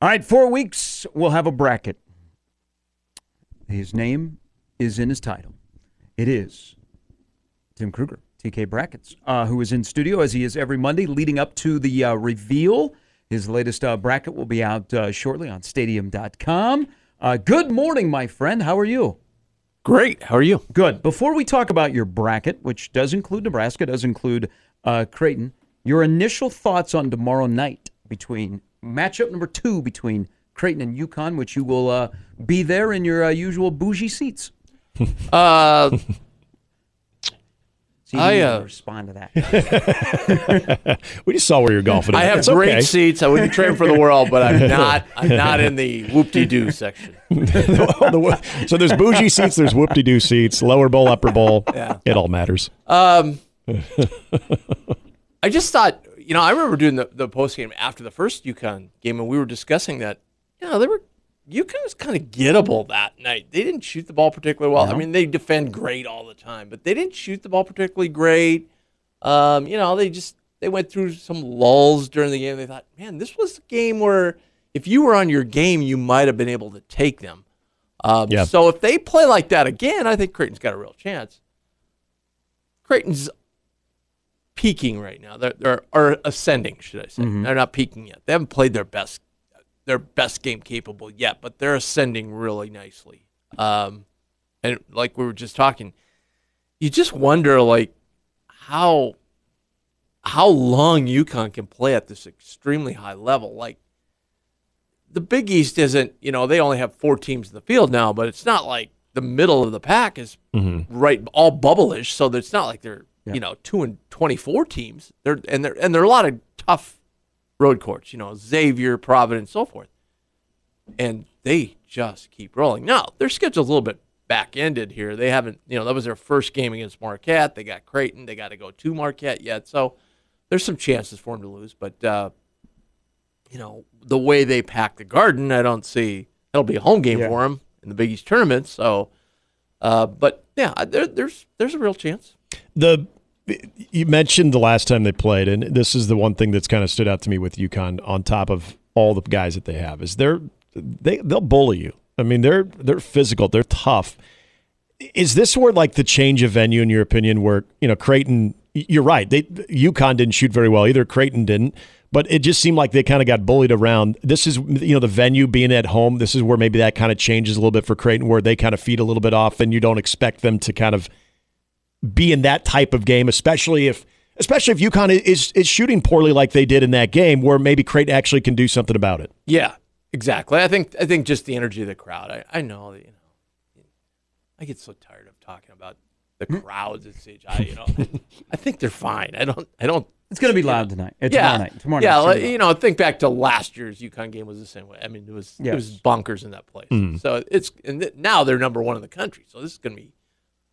All right, four weeks, we'll have a bracket. His name is in his title. It is Tim Krueger, TK Brackets, uh, who is in studio as he is every Monday leading up to the uh, reveal. His latest uh, bracket will be out uh, shortly on stadium.com. Uh, good morning, my friend. How are you? Great. How are you? Good. Before we talk about your bracket, which does include Nebraska, does include uh, Creighton, your initial thoughts on tomorrow night between matchup number two between Creighton and UConn, which you will uh, be there in your uh, usual bougie seats. Uh, See, I, uh, respond to that. We just saw where you're golfing. I have It's great okay. seats. I wouldn't trade 'em for the world, but I'm not. I'm not in the whoop-de-doo section. So there's bougie seats, there's whoop-de-doo seats, lower bowl, upper bowl. Yeah. It all matters. Um, I just thought, you know, I remember doing the, the post game after the first UConn game, and we were discussing that, you know, they were UConn was kind of gettable that night. They didn't shoot the ball particularly well. I mean, they defend great all the time, but they didn't shoot the ball particularly great. Um, you know, they just they went through some lulls during the game. They thought, man, this was a game where if you were on your game, you might have been able to take them. Um, Yeah. So if they play like that again, I think Creighton's got a real chance. Creighton's peaking right now. They're, they're or ascending, should I say? They're not peaking yet. They haven't played their best their best game capable yet, but they're ascending really nicely. Um, and like we were just talking, you just wonder like how how long UConn can play at this extremely high level. Like the Big East isn't, you know, they only have four teams in the field now, but it's not like the middle of the pack is right all bubble-ish. So it's not like they're, you know, two and twenty-four teams. They're and they're and there are a lot of tough road courts, you know, Xavier, Providence, so forth. And they just keep rolling. Now, their schedule's a little bit back ended here. They haven't, you know, that was their first game against Marquette. They got Creighton. They got to go to Marquette yet. So there's some chances for them to lose. But, uh, you know, the way they pack the garden, I don't see it'll be a home game Yeah. for them in the Big East tournament. So, uh, but yeah, there, there's there's a real chance. The you mentioned the last time they played, and this is the one thing that's kind of stood out to me with UConn. On top of all the guys that they have, is they're they they'll bully you. I mean, they're they're physical, they're tough. Is this where like the change of venue, in your opinion, where you know Creighton? You're right. They UConn didn't shoot very well either. Creighton didn't. But it just seemed like they kind of got bullied around. This is, you know, the venue being at home. This is where maybe that kind of changes a little bit for Creighton, where they kind of feed a little bit off, and you don't expect them to kind of be in that type of game, especially if especially if UConn is is shooting poorly like they did in that game, where maybe Creighton actually can do something about it. Yeah, exactly. I think I think just the energy of the crowd. I, I know that you know. I get so tired of talking about the crowds at CHI. You know, I think they're fine. I don't. I don't. It's going to be loud tonight. It's yeah, tomorrow night. Tomorrow yeah. night. like, you know, think back to last year's UConn game was the same way. I mean, it was it was Yes. bonkers in that place. So it's and th- now they're number one in the country. So this is going to be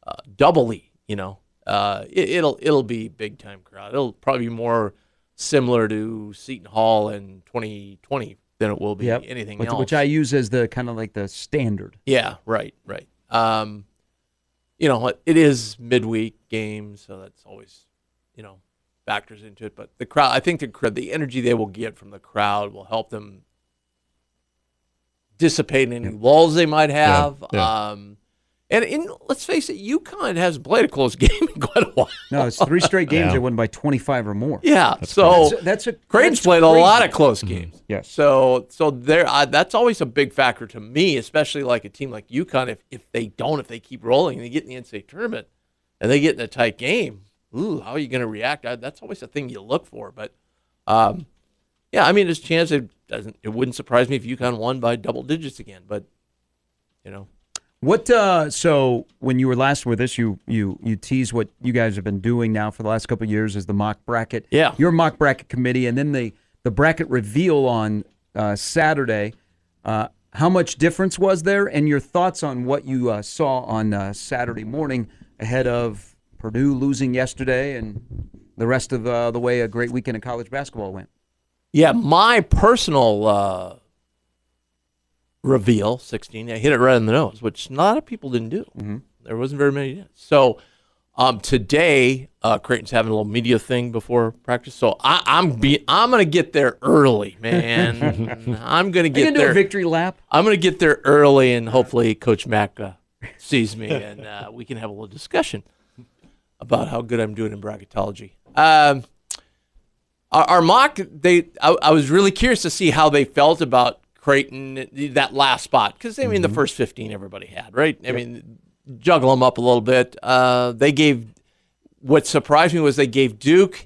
uh, doubly. You know, uh, it, it'll it'll be big time crowd. It'll probably be more similar to Seton Hall in 2020 than it will be Yep. anything which, else. which I use as the kind of like the standard. Yeah, right, right. Um, you know, it- it is midweek game, so that's always, you know, factors into it. But the crowd, I think the the energy they will get from the crowd will help them dissipate any lulls they might have. yeah. Um, and in, let's face it, UConn hasn't played a close game in quite a while. No, it's three straight games Yeah. they won by 25 or more. Yeah, so That's, that's a Creighton's that's played a lot of close games. Yes. So so there uh, that's always a big factor to me, especially like a team like UConn. If if they don't, if they keep rolling, and they get in the NCAA tournament, and they get in a tight game. Ooh, how are you going to react? Uh, That's always the thing you look for. But um, yeah, I mean, there's a chance it doesn't. It wouldn't surprise me if UConn won by double digits again. But you know, What? Uh, so when you were last with us, you you you teased what you guys have been doing now for the last couple of years is the mock bracket. Yeah. Your mock bracket committee, and then the the bracket reveal on uh, Saturday. Uh, how much difference was there, and your thoughts on what you uh, saw on uh, Saturday morning ahead of Purdue losing yesterday and the rest of uh, the way a great weekend of college basketball went? Yeah, my personal uh, reveal, 16, I hit it right in the nose, which a lot of people didn't do. Mm-hmm. There wasn't very many did. So um, today, uh, Creighton's having a little media thing before practice. So I, I'm be I'm gonna get there early, man. I'm gonna get gonna there. a victory lap? I'm gonna get there early, and hopefully Coach Mack uh, sees me, and uh, we can have a little discussion about how good I'm doing in bracketology. Um, our, our mock, they, I, I was really curious to see how they felt about Creighton that last spot because I mean the first 15 everybody had, right? I mean, juggle them up a little bit. Uh, they gave what surprised me was they gave Duke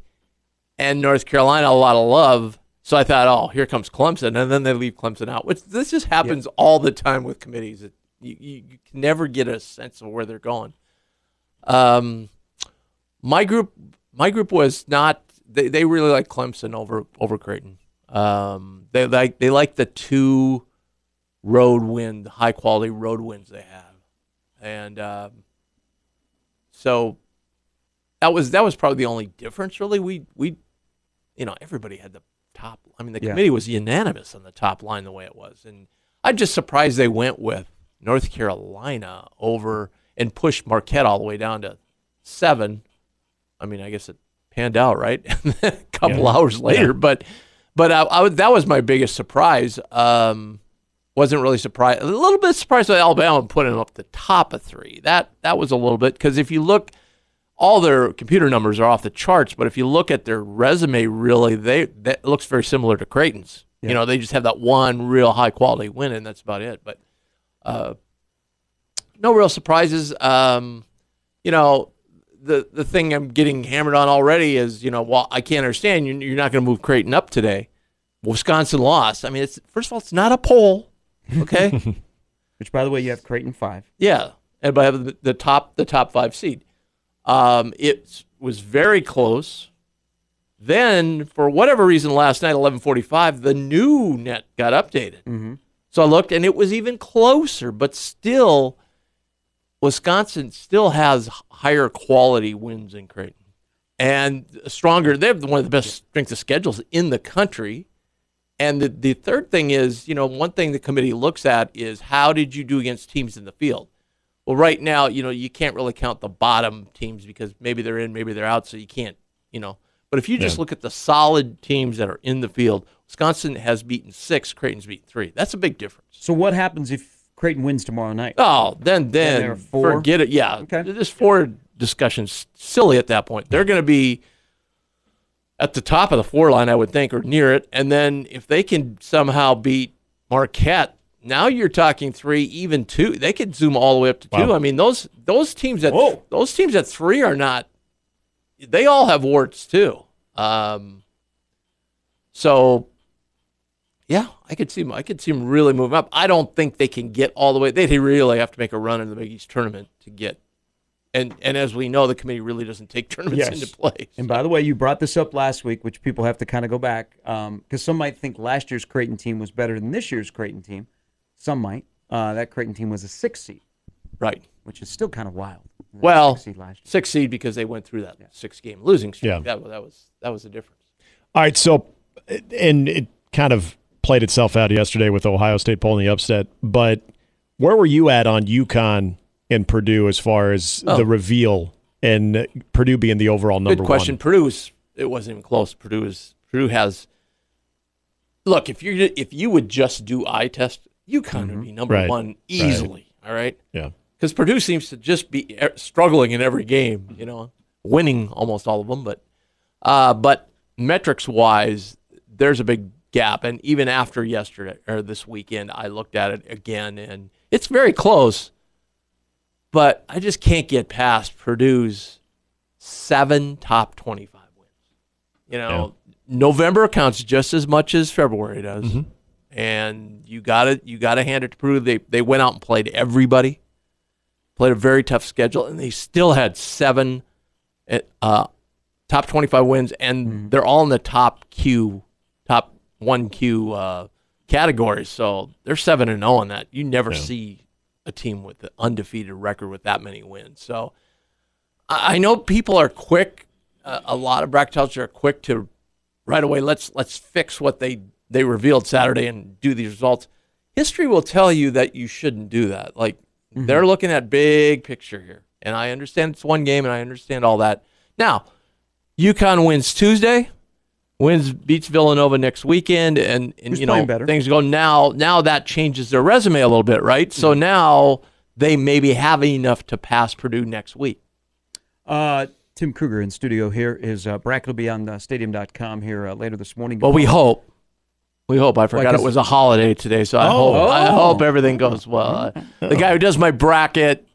and North Carolina a lot of love. So I thought, oh, here comes Clemson, and then they leave Clemson out. Which this just happens all the time with committees. It, you, you, you can never get a sense of where they're going. Um, my group, my group was not. They, they really like Clemson over over Creighton. Um, they like they like the two road win, the high quality road wins they have, and um, so that was that was probably the only difference. Really, we we, you know, everybody had the top. I mean, the Yeah. committee was unanimous on the top line the way it was, and I'm just surprised they went with North Carolina over and pushed Marquette all the way down to seven. I mean, I guess it panned out right a couple Yeah. hours later, Yeah. but but I, I, that was my biggest surprise. Um, wasn't really surprised. A little bit surprised that Alabama put them up the top of three. That that was a little bit because if you look, all their computer numbers are off the charts. But if you look at their resume, really, they that looks very similar to Creighton's. You know, they just have that one real high quality win, and that's about it. But uh, no real surprises. Um, you know, the the thing I'm getting hammered on already is, you know, well, I can't understand. You're, you're not going to move Creighton up today. Wisconsin lost. I mean, it's first of all, it's not a poll. Okay. Which, by the way, you have Creighton five. Yeah, and by the, the top the top five seed. Um, it was very close. Then, for whatever reason, last night, eleven forty-five, the new net got updated. Mm-hmm. So I looked, and it was even closer. But still, Wisconsin still has higher quality wins in Creighton, and stronger. They have one of the best strength of schedules in the country. And the, the third thing is, you know, one thing the committee looks at is how did you do against teams in the field? Well, right now, you know, you can't really count the bottom teams because maybe they're in, maybe they're out, so you can't, you know. But if you just Yeah. look at the solid teams that are in the field, Wisconsin has beaten six, Creighton's beaten three. That's a big difference. So, what happens if Creighton wins tomorrow night? Oh, then then there are four? forget it. Yeah, Okay. this four discussions silly at that point. They're going to be at the top of the four line, I would think, or near it. And then if they can somehow beat Marquette, now you're talking three, even two. They could zoom all the way up to two. I mean, those those teams at Whoa. those teams at three are not. They all have warts too. Um, so yeah, I could see 'em- I could see them really move up. I don't think they can get all the way. They'd really have to make a run in the Big East tournament to get. And and as we know, the committee really doesn't take tournaments Yes. into play. And by the way, you brought this up last week, which people have to kind of go back because some might think last year's Creighton team was better than this year's Creighton team. Some might. Uh, that Creighton team was a six seed, right. which is still kind of wild. That Well, six seed last year. six seed because they went through that six game losing streak. Yeah. That, that was that was the difference. All right, so and it kind of played itself out yesterday with Ohio State pulling the upset, but where were you at on UConn and Purdue as far as Oh. the reveal and Purdue being the overall number one. Good question. one? Purdue's it wasn't even close. Purdue is Purdue has. Look, if you if you would just do eye test, UConn would be number Right. one easily. All right. Yeah. because Purdue seems to just be struggling in every game. You know, winning almost all of them, but uh, but metrics wise, there's a big gap. And even after yesterday or this weekend, I looked at it again, and it's very close. But I just can't get past Purdue's seven top twenty-five wins. You know, November counts just as much as February does. And you got to you got to hand it to Purdue. They they went out and played everybody played a very tough schedule, and they still had seven uh, top 25 wins, and they're all in the top Q, top one Q uh, categories. So they're seven and zero on that. You never see a team with an undefeated record with that many wins. So I I know people are quick. Uh, a lot of bracketologists are quick to right away. Let's let's fix what they they revealed Saturday and do these results. History will tell you that you shouldn't do that. Like they're looking at big picture here, and I understand it's one game, and I understand all that. Now, UConn wins Tuesday, wins beats Villanova next weekend, and, and Who's you know things go now. Now that changes their resume a little bit, right? So Mm-hmm. now they maybe have enough to pass Purdue next week. Uh, Tim Krueger in studio here. His uh, bracket will be on uh, stadium.com here uh, later this morning. Well, we hope. We hope. I forgot is- it was a holiday today, so I Oh. hope I Oh. hope everything goes well. The guy who does my bracket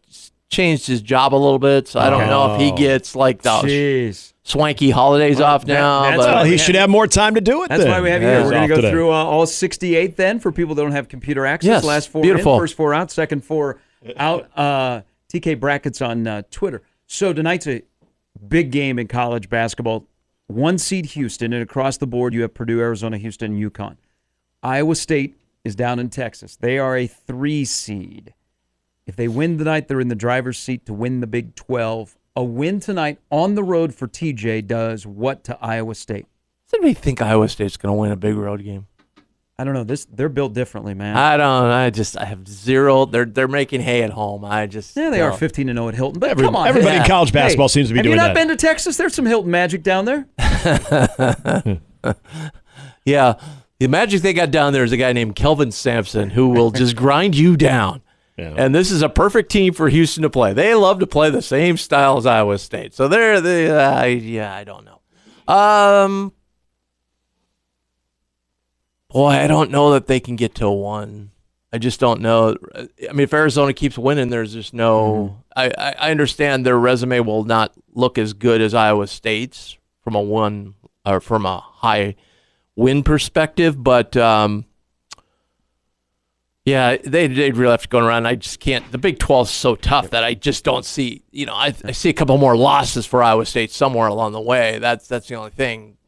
changed his job a little bit, so I don't know if he Oh. gets like the Jeez. swanky holidays off that- now. that's but- why Well, he Yeah. should have more time to do it. That's then. why we have you Yeah, here. We're going off to go today. through uh, all 68 then for people that don't have computer access. Yes, Last four beautiful. in, first four out, second four out. Uh, TK Brackets on uh, Twitter. So tonight's a big game in college basketball. One seed Houston, and across the board you have Purdue, Arizona, Houston, and UConn. Iowa State is down in Texas. They are a three seed. If they win tonight, they're in the driver's seat to win the Big 12. A win tonight on the road for TJ does what to Iowa State? Does anybody think Iowa State's going to win a big road game? I don't know. This they're built differently, man. I don't. I just. I have zero. They're they're making hay at home. I just. yeah, they are don't. 15 and 0 at Hilton. But Every- come on, everybody hey. in college basketball Hey, seems to be have doing you not that. been to Texas? There's some Hilton magic down there. Yeah. The magic they got down there is a guy named Kelvin Sampson who will just grind you down. Yeah. And this is a perfect team for Houston to play. They love to play the same style as Iowa State. So they're the uh, yeah, I don't know. Um Boy, I don't know that they can get to one. I just don't know. I mean, if Arizona keeps winning, there's just no. I, I, I understand their resume will not look as good as Iowa State's from a one or from a high win perspective, but um, yeah, they they'd really have to go around. I just can't. The Big 12 is so tough that I just don't see. You know, I, I see a couple more losses for Iowa State somewhere along the way. That's that's the only thing.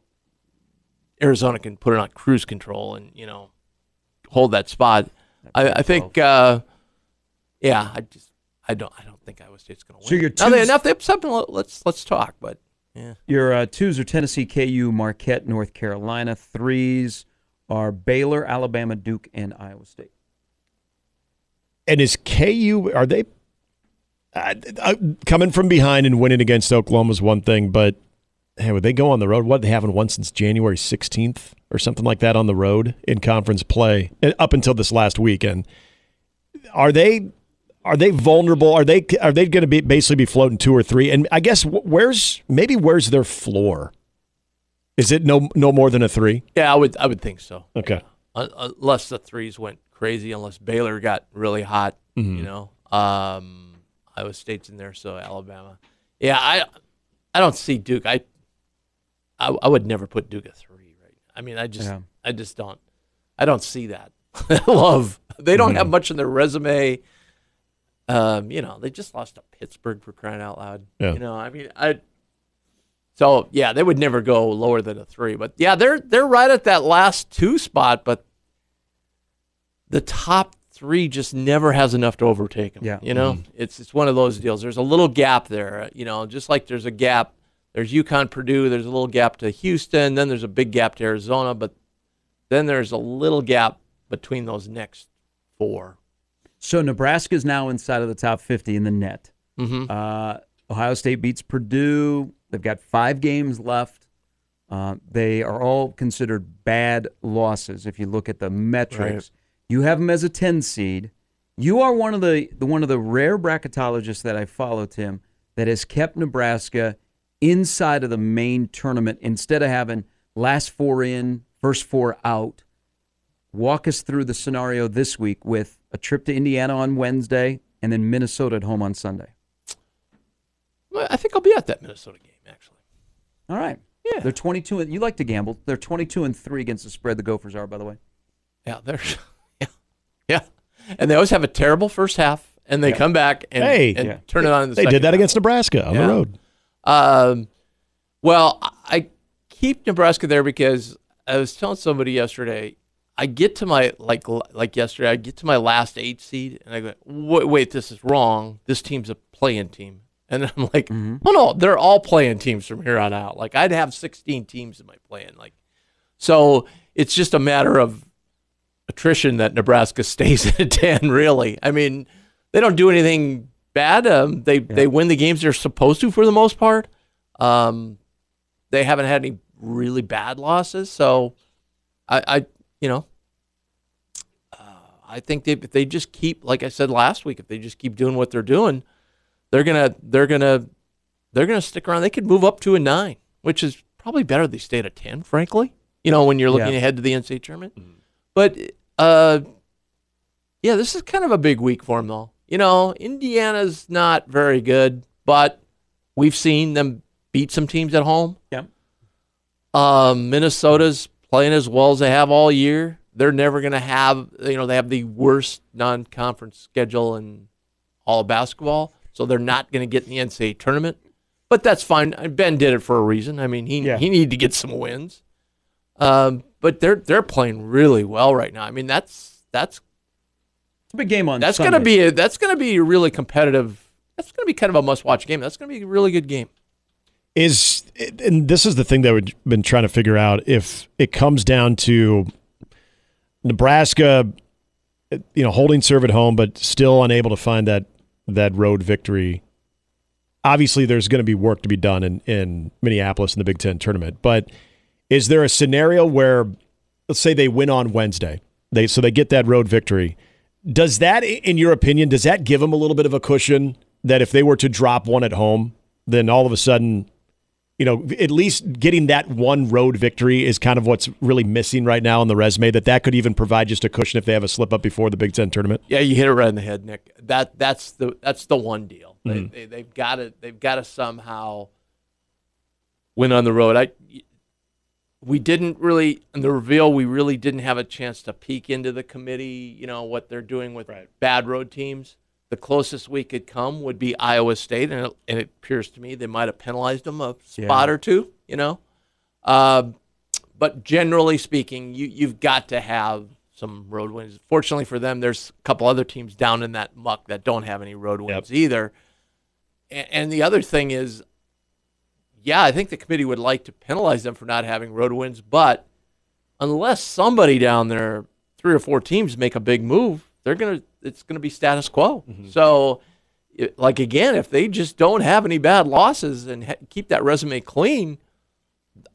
Arizona can put it on cruise control and you know hold that spot. I, I think, uh, yeah, I just I don't I don't think Iowa State's going to win. So win. your now, they, twos- they have something, let's let's talk. But yeah, Your uh, twos are Tennessee, KU, Marquette, North Carolina. Threes are Baylor, Alabama, Duke, and Iowa State. And is KU are they uh, uh, coming from behind and winning against Oklahoma is one thing, but hey, would they go on the road? What they haven't won since January 16th or something like that on the road in conference play uh, up until this last weekend. Are they are they vulnerable? Are they are they going to be basically be floating two or three? And I guess where's maybe where's their floor? Is it no no more than a three? yeah, I would I would think so. Okay. Un- unless the threes went crazy, unless Baylor got really hot, you know. Um, Iowa State's in there, so Alabama. Yeah, I I don't see Duke. I I, I would never put Duke at three, right? I mean, I just Yeah. I just don't I don't see that. Love they don't have much in their resume. Um, you know, they just lost to Pittsburgh for crying out loud. Yeah. You know, I mean, I so yeah, they would never go lower than a three. But yeah, they're they're right at that last two spot, but the top three just never has enough to overtake them. Yeah. You know, it's it's one of those deals. There's a little gap there. You know, just like there's a gap. There's UConn, Purdue. There's a little gap to Houston. Then there's a big gap to Arizona. But then there's a little gap between those next four. So Nebraska's now inside of the top 50 in the net. Mm-hmm. Uh, Ohio State beats Purdue. They've got five games left. Uh, they are all considered bad losses if you look at the metrics. Right. You have them as a 10 seed. You are one of the, the one of the rare bracketologists that I follow, Tim, that has kept Nebraska inside of the main tournament instead of having last four in, first four out. Walk us through the scenario this week with a trip to Indiana on Wednesday and then Minnesota at home on Sunday. Well, I think I'll be at that Minnesota game actually. All right. Yeah. They're 22 and you like to gamble. They're 22 and 3 against the spread the Gophers are by the way. Yeah, they're yeah, yeah, and they always have a terrible first half, and they come back and, Hey. and Yeah. turn it on in the They did that half. against Nebraska on Yeah. the road. Um, well, I- keep Nebraska there because I was telling somebody yesterday, I get to my like like yesterday. I get to my last eight seed, and I go, wait, wait this is wrong. This team's a play-in team, and I'm like, oh no, they're all play-in teams from here on out. Like I'd have 16 teams in my play-in. Like, so it's just a matter of attrition that Nebraska stays at 10. Really, I mean, they don't do anything bad. Um, they they win the games they're supposed to for the most part. Um, they haven't had any really bad losses, so I, I you know, uh, I think they, if they just keep, like I said last week, if they just keep doing what they're doing, they're gonna they're gonna they're gonna stick around. They could move up to a nine, which is probably better. They stay at a ten, frankly. You know, when you're looking Yeah. ahead to the NCAA tournament. But uh, yeah, this is kind of a big week for them, though. You know, Indiana's not very good, but we've seen them beat some teams at home. Yeah. Um, Minnesota's playing as well as they have all year. They're never going to have, you know, they have the worst non-conference schedule in all of basketball, so they're not going to get in the NCAA tournament. But that's fine. Ben did it for a reason. I mean, he Yeah. he needed to get some wins. Um, but they're they're playing really well right now. I mean, that's that's It's a big game on that's Sunday. going to be a, that's going to be a really competitive. That's going to be kind of a must-watch game. That's going to be a really good game. is and this is the thing that we've been trying to figure out if it comes down to Nebraska you know holding serve at home but still unable to find that that road victory obviously there's going to be work to be done in in Minneapolis in the Big 10 tournament but is there a scenario where let's say they win on Wednesday they so they get that road victory does that in your opinion does that give them a little bit of a cushion that if they were to drop one at home then all of a sudden you know, at least getting that one road victory is kind of what's really missing right now on the resume. That that could even provide just a cushion if they have a slip up before the Big Ten tournament. Yeah, you hit it right in the head, Nick. That that's the that's the one deal. They, mm-hmm. they they've got to they've got to somehow win on the road. I we didn't really in the reveal. We really didn't have a chance to peek into the committee. You know what they're doing with bad road teams. The closest we could come would be Iowa State, and it, and it appears to me they might have penalized them a spot or two. You know, uh, but generally speaking, you you've got to have some road wins. Fortunately for them, there's a couple other teams down in that muck that don't have any road wins either. And, and the other thing is, yeah, I think the committee would like to penalize them for not having road wins, but unless somebody down there, three or four teams, make a big move, they're gonna it's gonna be status quo. So. It, like again, if they just don't have any bad losses and ha- keep that resume clean,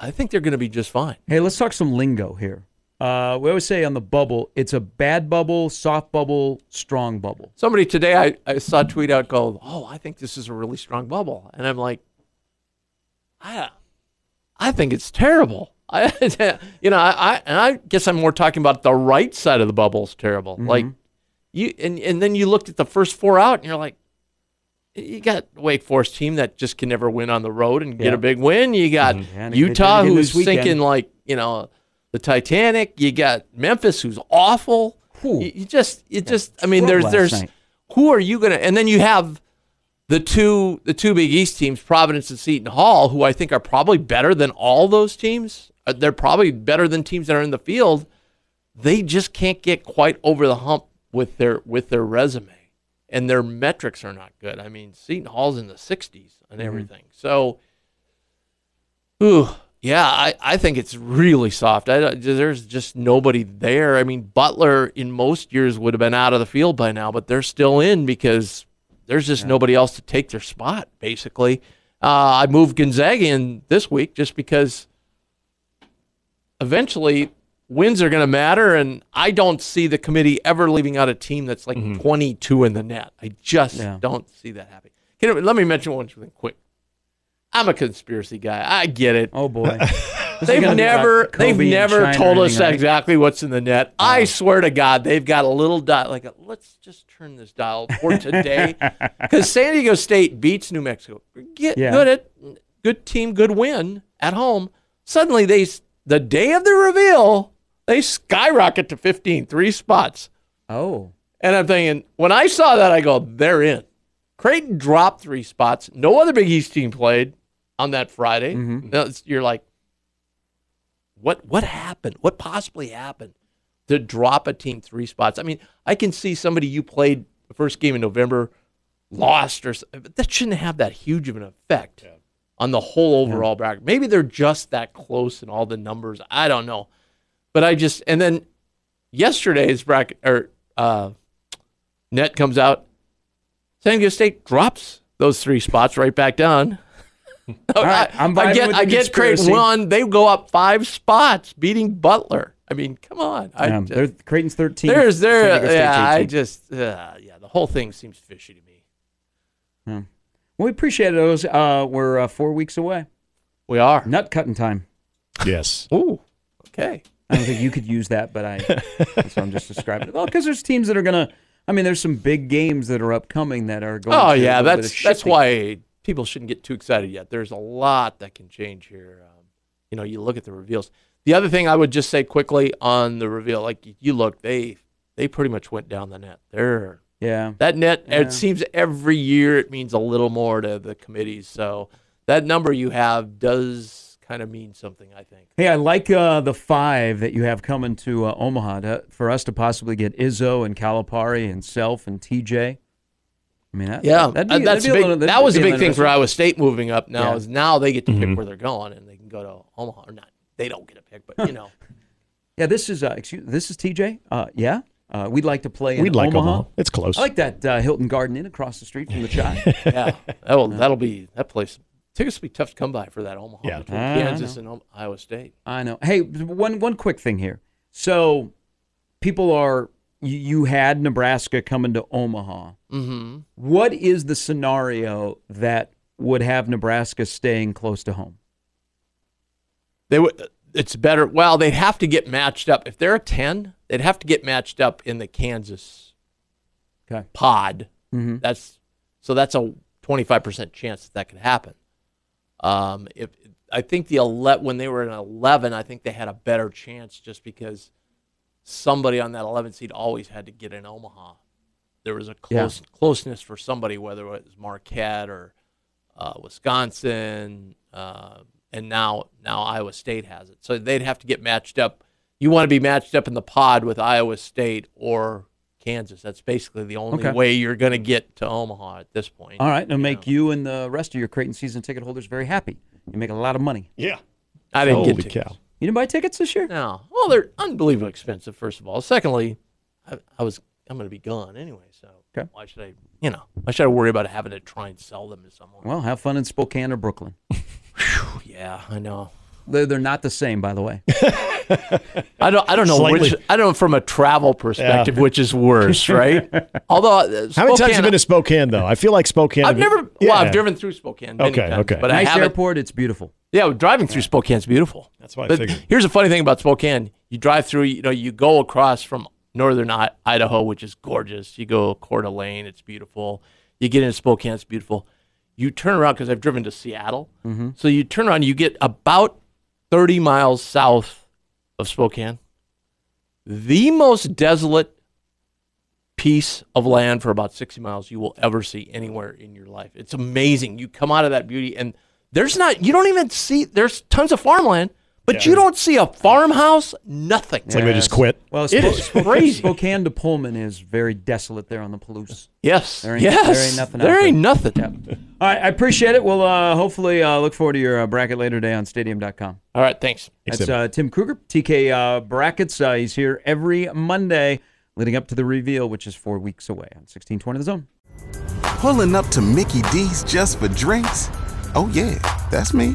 I think they're going to be just fine. Hey, let's talk some lingo here. Uh, we always say on the bubble, it's a bad bubble, soft bubble, strong bubble. Somebody today I, I saw a tweet out go, Oh, I think this is a really strong bubble. And I'm like, I I think it's terrible. I you know, I, I and I guess I'm more talking about the right side of the bubble is terrible. Like you and, and then you looked at the first four out and you're like, you got Wake Forest team that just can never win on the road and get a big win. You got Yeah, they Utah who's sinking like, you know, the Titanic. You got Memphis who's awful. You, you just you just I mean there's there's night. who are you gonna and then you have the two the two Big East teams, Providence and Seton Hall, who I think are probably better than all those teams. Uh, They're probably better than teams that are in the field. They just can't get quite over the hump with their with their resume, and their metrics are not good. I mean, Seton Hall's in the 60s and everything. So, ooh, yeah, I, I think it's really soft. I, there's just nobody there. I mean, Butler in most years would have been out of the field by now, but they're still in because there's just nobody else to take their spot, basically. Uh, I moved Gonzaga in this week just because eventually wins are going to matter, and I don't see the committee ever leaving out a team that's like 22 in the net. I just Yeah. don't see that happening. Can let me mention one thing quick. I'm a conspiracy guy. I get it. Oh boy, They've never they've never told us right? exactly what's in the net. I swear to God, they've got a little dial like a, let's just turn this dial for today because San Diego State beats New Mexico. Get Yeah. good at good team, good win at home. Suddenly they the day of the reveal they skyrocket to 15, three spots. Oh, And I'm thinking, when I saw that, I go, they're in. Creighton dropped three spots. No other Big East team played on that Friday. Mm-hmm. You're like, what? What happened? What possibly happened? to drop a team three spots. I mean, I can see somebody you played the first game in November lost or but that shouldn't have that huge of an effect on the whole overall bracket. Maybe they're just that close in all the numbers. I don't know. But I just and then yesterday's bracket or uh, net comes out. San Diego State drops those three spots right back down. All right, I'm I get with I get Creighton conspiracy. one. They go up five spots, beating Butler. I mean, come on. I Yeah, just- they're, Creighton's 13. there's San there. Diego Yeah, I just uh, yeah. The whole thing seems fishy to me. Well, we appreciate those. Uh, we're uh, four weeks away. We are. Nut cutting time. Yes. Ooh. Okay. I don't think you could use that, but I. That's what I'm just describing it. Well, because there's teams that are gonna. I mean, there's some big games that are upcoming that are going. Oh through a yeah, that's that's why people shouldn't get too excited yet. There's a lot that can change here. Um, you know, you look at the reveals. The other thing I would just say quickly on the reveal, like you look, they they pretty much went down the net. They're Yeah. that net. Yeah. It seems every year it means a little more to the committees. So that number you have does kind of mean something. I think. Hey, I like uh, the five that you have coming to uh, Omaha to, for us to possibly get Izzo and Calipari and Self and TJ. I mean, that, Yeah, that'd uh, that's that'd be a big. little- that'd that was a big thing for. Iowa State moving up. Now Yeah. is now they get to pick where they're going and they can go to Omaha or not. They don't get a pick, but you know. Yeah, this is uh, excuse. This is TJ. Uh, yeah, uh, we'd like to play in We'd like Omaha. Omaha. It's close. I like that uh, Hilton Garden Inn across the street from the CHI. yeah, that'll that'll be that place. Tickets will be tough to come by for that Omaha Yeah. between I Kansas and Iowa State. I know. Hey, one one quick thing here. So, people are you, had Nebraska coming to Omaha. Mm-hmm. What is the scenario that would have Nebraska staying close to home? They would. It's better. Well, they'd have to get matched up. If they're a ten, they'd have to get matched up in the Kansas Okay. pod. Mm-hmm. That's so that's a twenty five percent chance that that could happen. Um, if I think the ele- when they were in eleven, I think they had a better chance just because somebody on that eleven seed always had to get in Omaha. There was a close closeness for somebody, whether it was Marquette or uh, Wisconsin, uh, and now now Iowa State has it. So they'd have to get matched up. You want to be matched up in the pod with Iowa State or Kansas. That's basically the only Okay. way you're going to get to Omaha at this point. All right, it'll you make know. you and the rest of your Creighton season ticket holders very happy. You make a lot of money. yeah. I didn't Holy get tickets. cow. You didn't buy tickets this year? No. Well, they're unbelievably expensive. First of all. Secondly, I, I was I'm going to be gone anyway. So Okay. why should I? You know, why should I worry about having to try and sell them to someone? Well, have fun in Spokane or Brooklyn. yeah, I know. They're, they're not the same, by the way. I don't. I don't know Slightly. which. I don't know from a travel perspective which is worse, right? Although, uh, How many times have you been to Spokane, though? I feel like Spokane. I've never. Yeah. Well, I've driven through Spokane. Many Okay, times, okay. But I nice haven't. airport. It's beautiful. Yeah, driving through Spokane's beautiful. That's what I But figured. here's the funny thing about Spokane: you drive through. You know, you go across from northern Idaho, which is gorgeous. You go Coeur d'Alene, it's beautiful. You get into Spokane, it's beautiful. You turn around because I've driven to Seattle. Mm-hmm. So you turn around, you get about 30 miles south of Spokane. The most desolate piece of land for about 60 miles you will ever see anywhere in your life. It's amazing. You come out of that beauty and there's not you don't even see there's tons of farmland, but you don't see a farmhouse, nothing. It's like they just quit. Well, It Spo- is crazy. Spokane to Pullman is very desolate there on the Palouse. Yes. There ain't- yes. there ain't nothing out There ain't there. nothing. All right, I appreciate it. We'll uh, hopefully uh, look forward to your uh, bracket later today on stadium.com. All right, thanks. Thanks, That's Tim. uh, Tim Krueger, TK uh, Brackets. Uh, he's here every Monday leading up to the reveal, which is four weeks away on 1620 The Zone. Pulling up to Mickey D's just for drinks? Oh, yeah, that's me.